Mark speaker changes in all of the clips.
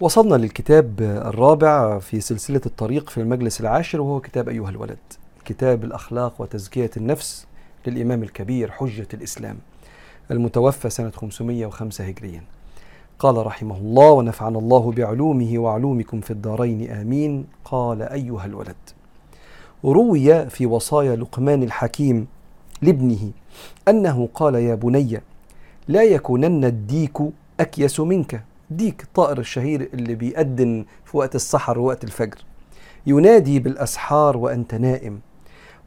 Speaker 1: وصلنا للكتاب الرابع في سلسلة الطريق في المجلس العاشر وهو كتاب أيها الولد كتاب الأخلاق وتزكية النفس للإمام الكبير حجة الإسلام المتوفى سنة 505 هجريا. قال رحمه الله ونفعنا الله بعلومه وعلومكم في الدارين آمين. قال أيها الولد روي في وصايا لقمان الحكيم لابنه أنه قال يا بني لا يكونن الديك أكيس منك. ديك الطائر الشهير اللي بيأذن في وقت السحر ووقت الفجر. ينادي بالأسحار وأنت نائم.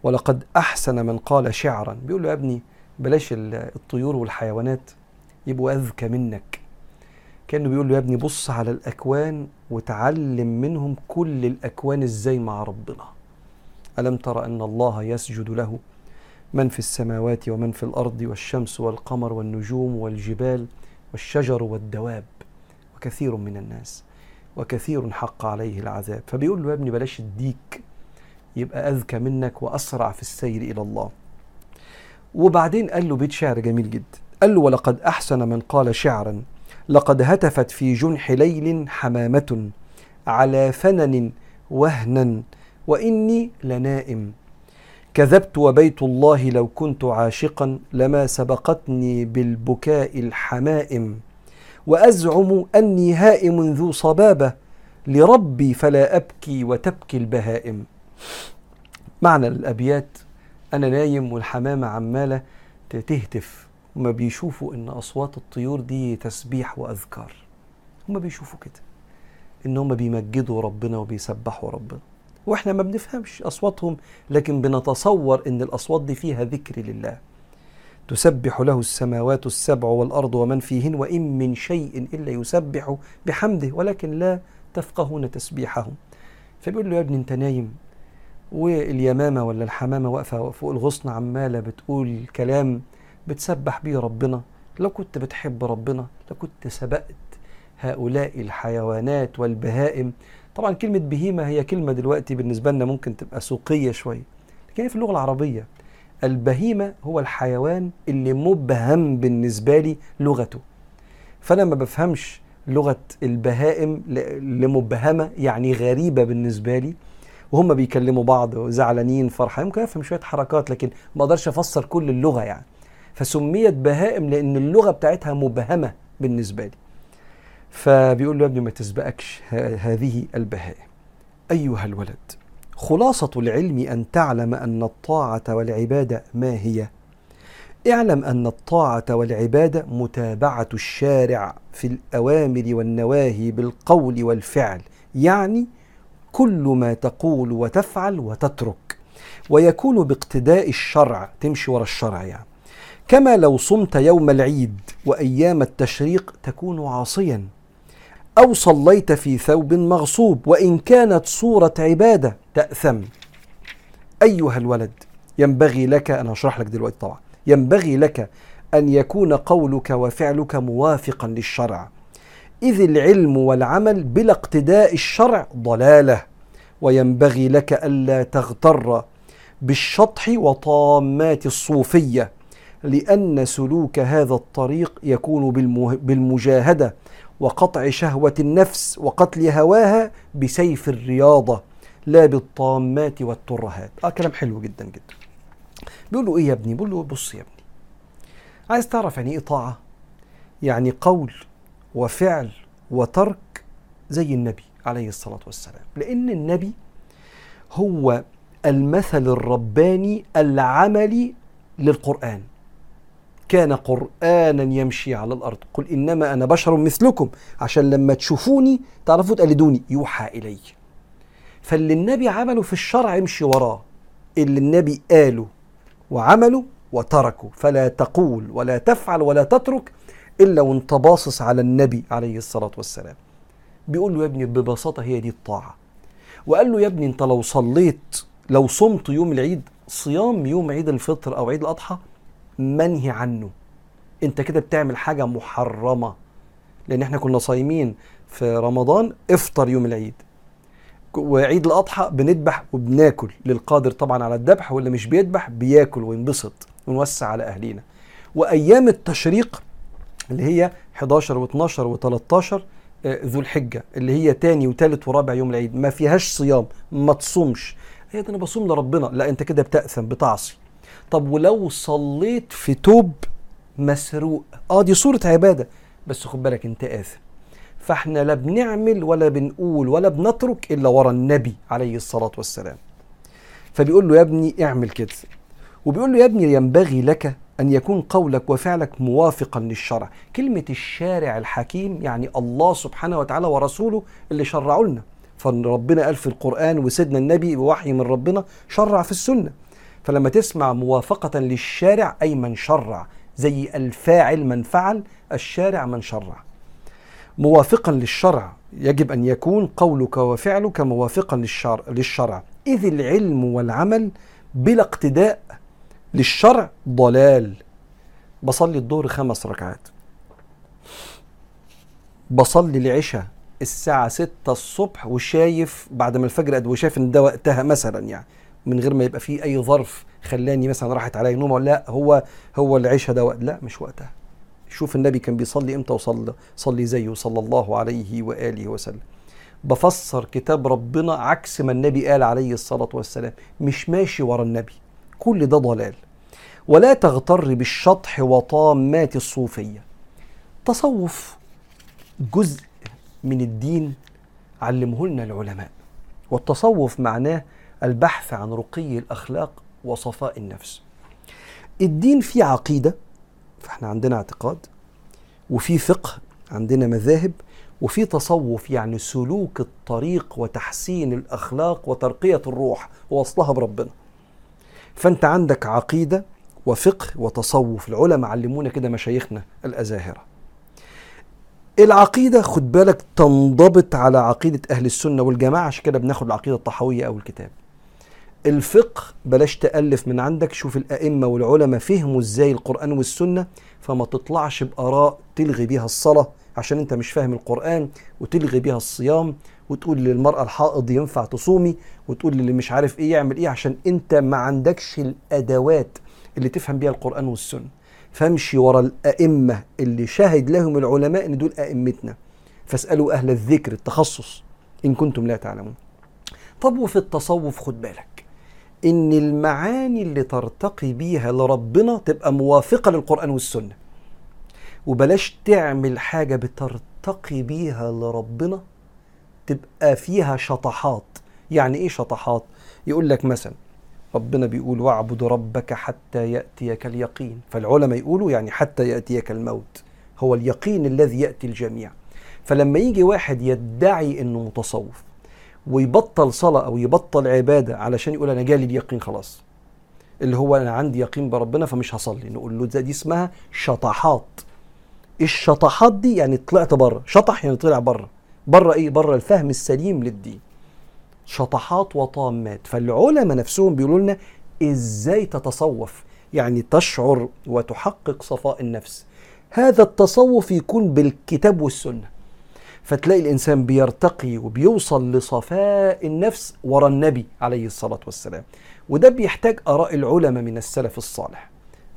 Speaker 1: ولقد أحسن من قال شعرا. بيقول له يا ابني بلاش الطيور والحيوانات يبقوا أذكى منك. كأنه بيقول له يا ابني بص على الأكوان وتعلم منهم كل الأكوان إزاي مع ربنا. ألم تر أن الله يسجد له؟ من في السماوات ومن في الأرض والشمس والقمر والنجوم والجبال والشجر والدواب. وكثير من الناس وكثير حق عليه العذاب. فبيقول له يا ابني بلاش الديك يبقى أذكى منك وأسرع في السير إلى الله. وبعدين قال له بيت شعر جميل جدا. قال له ولقد أحسن من قال شعرا لقد هتفت في جنح ليل حمامة على فنن وهنا وإني لنائم. كذبت وبيت الله لو كنت عاشقا لما سبقتني بالبكاء الحمائم. وأزعم أني هائم ذو صبابة. لربي فلا أبكي وتبكي البهائم. معنى الأبيات أنا نايم والحمامة عمالة تهتف. هما بيشوفوا إن أصوات الطيور دي تسبيح وأذكار. هما بيشوفوا كده إن هما بيمجدوا ربنا وبيسبحوا ربنا. وإحنا ما بنفهمش أصواتهم لكن بنتصور إن الأصوات دي فيها ذكر لله. تسبح له السماوات السبع والأرض ومن فيهن وإن من شيء إلا يسبح بحمده ولكن لا تفقهون تسبيحهم فبيقول له يا ابني أنت نايم واليمامة ولا الحمامة واقفة فوق الغصن عمالة بتقول كلام بتسبح بيه ربنا. لو كنت بتحب ربنا لكنت سبقت هؤلاء الحيوانات والبهائم. طبعا كلمة بهيمة هي كلمة دلوقتي بالنسبة لنا ممكن تبقى سوقية شوية لكن في اللغة العربية. البهيمة هو الحيوان اللي مبهم بالنسبة لي لغته. فأنا ما بفهمش لغة البهائم لمبهمة يعني غريبة بالنسبة لي وهم بيكلموا بعض زعلانين فرحانين ممكن أفهم شوية حركات لكن ما أقدرش أفسر كل اللغة يعني. فسميت بهائم لأن اللغة بتاعتها مبهمة بالنسبة لي. فبيقول له يا ابني ما تسبقكش هذه البهائم. أيها الولد. خلاصة العلم أن تعلم أن الطاعة والعبادة ما هي؟ اعلم أن الطاعة والعبادة متابعة الشارع في الأوامر والنواهي بالقول والفعل يعني كل ما تقول وتفعل وتترك ويكون باقتداء الشرع تمشي ورا الشرع يعني. كما لو صمت يوم العيد وأيام التشريق تكون عاصيا. أو صليت في ثوب مغصوب وإن كانت صورة عبادة تأثم. أيها الولد ينبغي لك أنا أشرح لك دلوقتي طبعا ينبغي لك أن يكون قولك وفعلك موافقا للشرع. إذ العلم والعمل بلا اقتداء الشرع ضلالة. وينبغي لك ألا تغتر بالشطح وطامات الصوفية لأن سلوك هذا الطريق يكون بالمجاهدة وقطع شهوة النفس وقتل هواها بسيف الرياضة لا بالطامات والترهات. آه كلام حلو جدا جدا. بيقول له إيه يا ابني؟ بيقول له بص يا ابني عايز تعرف يعني إيه طاعة؟ يعني قول وفعل وترك زي النبي عليه الصلاة والسلام. لأن النبي هو المثل الرباني العملي للقرآن. كان قرآنا يمشي على الأرض. قل إنما أنا بشر مثلكم. عشان لما تشوفوني تعرفوا تقلدوني. يوحى إلي. فاللي النبي عمله في الشرع امشي وراه. اللي النبي قاله وعمله وتركه. فلا تقول ولا تفعل ولا تترك إلا وانت باصص على النبي عليه الصلاة والسلام. بيقول له يا ابني ببساطة هي دي الطاعة. وقال له يا ابني أنت لو صليت لو صمت يوم العيد صيام يوم عيد الفطر أو عيد الأضحى منهي عنه. انت كده بتعمل حاجة محرمة. لأن إحنا كنا صايمين في رمضان إفطر يوم العيد. وعيد الأضحى بنذبح وبناكل للقادر طبعا على الذبح واللي مش بيذبح بياكل وينبسط ونوسع على أهلينا. وأيام التشريق اللي هي 11 و12 و13 آه، ذو الحجة اللي هي تاني وتالت ورابع يوم العيد ما فيهاش صيام ما تصومش. هي ده أنا بصوم لربنا. لا انت كده بتأثم بتعصي. طب ولو صليت في توب مسروق؟ آه دي صورة عبادة. بس خد بالك أنت آثم. فإحنا لا بنعمل ولا بنقول ولا بنترك إلا ورا النبي عليه الصلاة والسلام. فبيقول له يا ابني اعمل كده. وبيقول له يا ابني ينبغي لك أن يكون قولك وفعلك موافقا للشرع. كلمة الشارع الحكيم يعني الله سبحانه وتعالى ورسوله اللي شرعوا لنا. فربنا قال في القرآن وسيدنا النبي بوحي من ربنا شرع في السنة. فلما تسمع موافقة للشارع أي من شرع زي الفاعل من فعل الشارع من شرع. موافقا للشرع يجب أن يكون قولك وفعلك موافقا للشرع, للشرع. إذ العلم والعمل بلا اقتداء للشرع ضلال. بصلي الظهر خمس ركعات. بصلي العشاء الساعة ستة الصبح وشايف بعد ما الفجر قد وشايف إن ده وقتها مثلا يعني. من غير ما يبقى فيه أي ظرف خلاني مثلا راحت علي نوم ولا لأ هو هو العشاء ده وقت لأ مش وقتها. شوف النبي كان بيصلي إمتى وصلى صلي زيه صلى الله عليه وآله وسلم. بفسر كتاب ربنا عكس ما النبي قال عليه الصلاة والسلام. مش ماشي ورا النبي. كل ده ضلال. ولا تغتر بالشطح وطامات الصوفية. تصوف جزء من الدين علمه لنا العلماء. والتصوف معناه البحث عن رقي الأخلاق وصفاء النفس. الدين فيه عقيدة فإحنا عندنا اعتقاد وفي فقه عندنا مذاهب وفي تصوف يعني سلوك الطريق وتحسين الأخلاق وترقية الروح ووصلها بربنا. فأنت عندك عقيدة وفقه وتصوف العلماء علمونا كده مشايخنا الأزاهرة. العقيدة خد بالك تنضبط على عقيدة أهل السنة والجماعة عشان كده بناخد العقيدة الطحوية أو الكتاب. الفقه بلاش تألف من عندك شوف الأئمة والعلماء فهموا إزاي القرآن والسنة فما تطلعش بآراء تلغي بيها الصلاة عشان أنت مش فاهم القرآن وتلغي بيها الصيام وتقول للمرأة الحائض ينفع تصومي وتقول للي مش عارف إيه يعمل إيه عشان أنت ما عندكش الأدوات اللي تفهم بيها القرآن والسنة. فامشي ورا الأئمة اللي شاهد لهم العلماء إن دول أئمتنا. فاسألوا أهل الذكر التخصص إن كنتم لا تعلمون. طب وفي التصوف خد بالك إن المعاني اللي ترتقي بيها لربنا تبقى موافقة للقرآن والسنة. وبلاش تعمل حاجة بترتقي بيها لربنا تبقى فيها شطحات. يعني إيه شطحات؟ يقول لك مثلا ربنا بيقول واعبد ربك حتى يأتيك اليقين. فالعلماء يقولوا يعني حتى يأتيك الموت. هو اليقين الذي يأتي الجميع. فلما يجي واحد يدعي إنه متصوف ويبطل صلاة أو يبطل عبادة علشان يقول أنا جالي اليقين خلاص. اللي هو أنا عندي يقين بربنا فمش هصلي. نقول له دي اسمها شطحات. الشطحات دي يعني طلعت بره. شطح يعني طلع بره. بره إيه؟ بره الفهم السليم للدين. شطحات وطامات. فالعلماء نفسهم بيقولوا لنا إزاي تتصوف؟ يعني تشعر وتحقق صفاء النفس. هذا التصوف يكون بالكتاب والسنة. فتلاقي الإنسان بيرتقي وبيوصل لصفاء النفس ورا النبي عليه الصلاة والسلام. وده بيحتاج آراء العلماء من السلف الصالح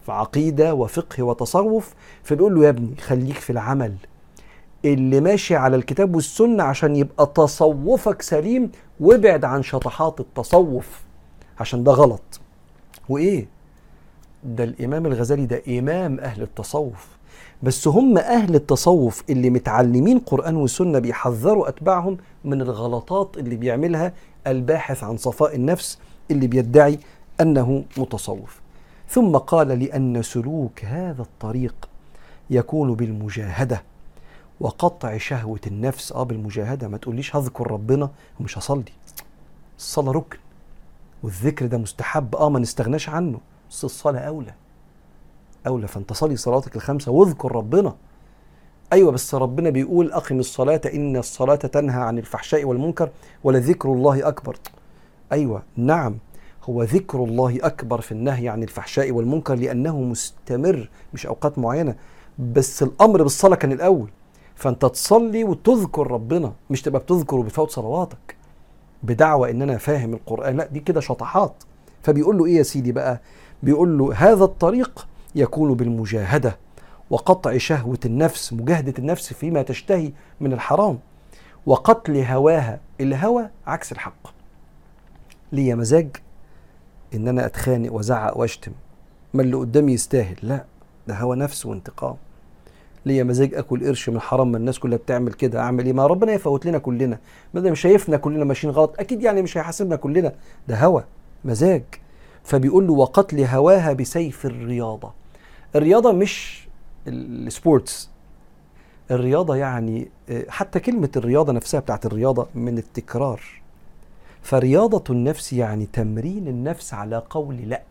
Speaker 1: فعقيده وفقه وتصوف فبيقول له يا ابني خليك في العمل اللي ماشي على الكتاب والسنة عشان يبقى تصوفك سليم وابعد عن شطحات التصوف عشان ده غلط. وإيه؟ ده الإمام الغزالي ده إمام أهل التصوف. بس هم أهل التصوف اللي متعلمين قرآن وسنة بيحذروا أتباعهم من الغلطات اللي بيعملها الباحث عن صفاء النفس اللي بيدعي أنه متصوف. ثم قال لأن سلوك هذا الطريق يكون بالمجاهدة وقطع شهوة النفس. آه بالمجاهدة. ما تقوليش هذكر ربنا ومش هصلي. الصلاة ركن والذكر ده مستحب. آه ما نستغناش عنه. بس الصلاة أولى. أولى فأنت صلي صلاتك الخمسة واذكر ربنا. أيوة بس ربنا بيقول أقم الصلاة إن الصلاة تنهى عن الفحشاء والمنكر ولذكر الله أكبر. أيوة نعم هو ذكر الله أكبر في النهي عن الفحشاء والمنكر لأنه مستمر مش أوقات معينة بس الأمر بالصلاة كان الأول. فأنت تصلي وتذكر ربنا مش تبقى بتذكر وبتفوت صلواتك بدعوى إن أنا فاهم القرآن لا دي كده شطحات. فبيقول له إيه يا سيدي بقى؟ بيقول له هذا الطريق يكون بالمجاهدة وقطع شهوة النفس مجاهدة النفس فيما تشتهي من الحرام وقتل هواها. الهوى عكس الحق. ليا مزاج إن أنا أتخانق وأزعق وأشتم. ما اللي قدامي يستاهل. لا ده هوى نفس وانتقام. ليا مزاج أكل قرش من حرام ما الناس كلها بتعمل كده. أعمل إيه؟ ما ربنا يفوت لنا كلنا. ما ده مش شايفنا كلنا ماشيين غلط أكيد يعني مش هيحاسبنا كلنا. ده هوى. مزاج. فبيقول له وقتل هواها بسيف الرياضة. الرياضة مش السبورتس. الرياضة يعني حتى كلمة الرياضة نفسها بتاعت الرياضة من التكرار. فرياضة النفس يعني تمرين النفس على قول لا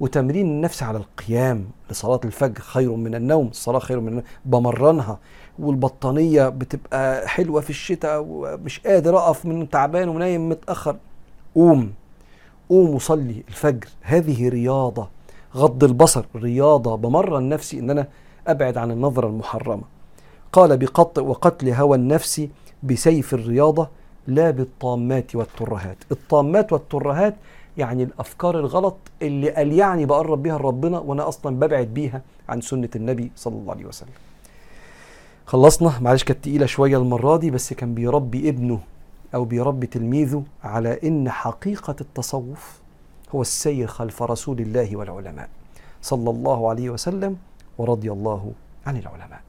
Speaker 1: وتمرين النفس على القيام لصلاة الفجر خير من النوم الصلاة خير من النوم بمرنها والبطانية بتبقى حلوة في الشتاء ومش قادر أقف من تعبان ونايم متأخر. قوم قوم وصلي الفجر. هذه رياضة غض البصر رياضة بمرن نفسي إن أنا أبعد عن النظرة المحرمة قال بقطع وقتل هوى النفس بسيف الرياضة لا بالطامات والترهات الطامات والترهات يعني الأفكار الغلط اللي قال يعني بقرب بيها لربنا وأنا أصلا ببعد بيها عن سنة النبي صلى الله عليه وسلم. خلصنا معلش كانت تقيلة شوية المرة دي بس كان بيربي ابنه أو بيربي تلميذه على إن حقيقة التصوف هو السير خلف رسول الله والعلماء صلى الله عليه وسلم ورضي الله عن العلماء.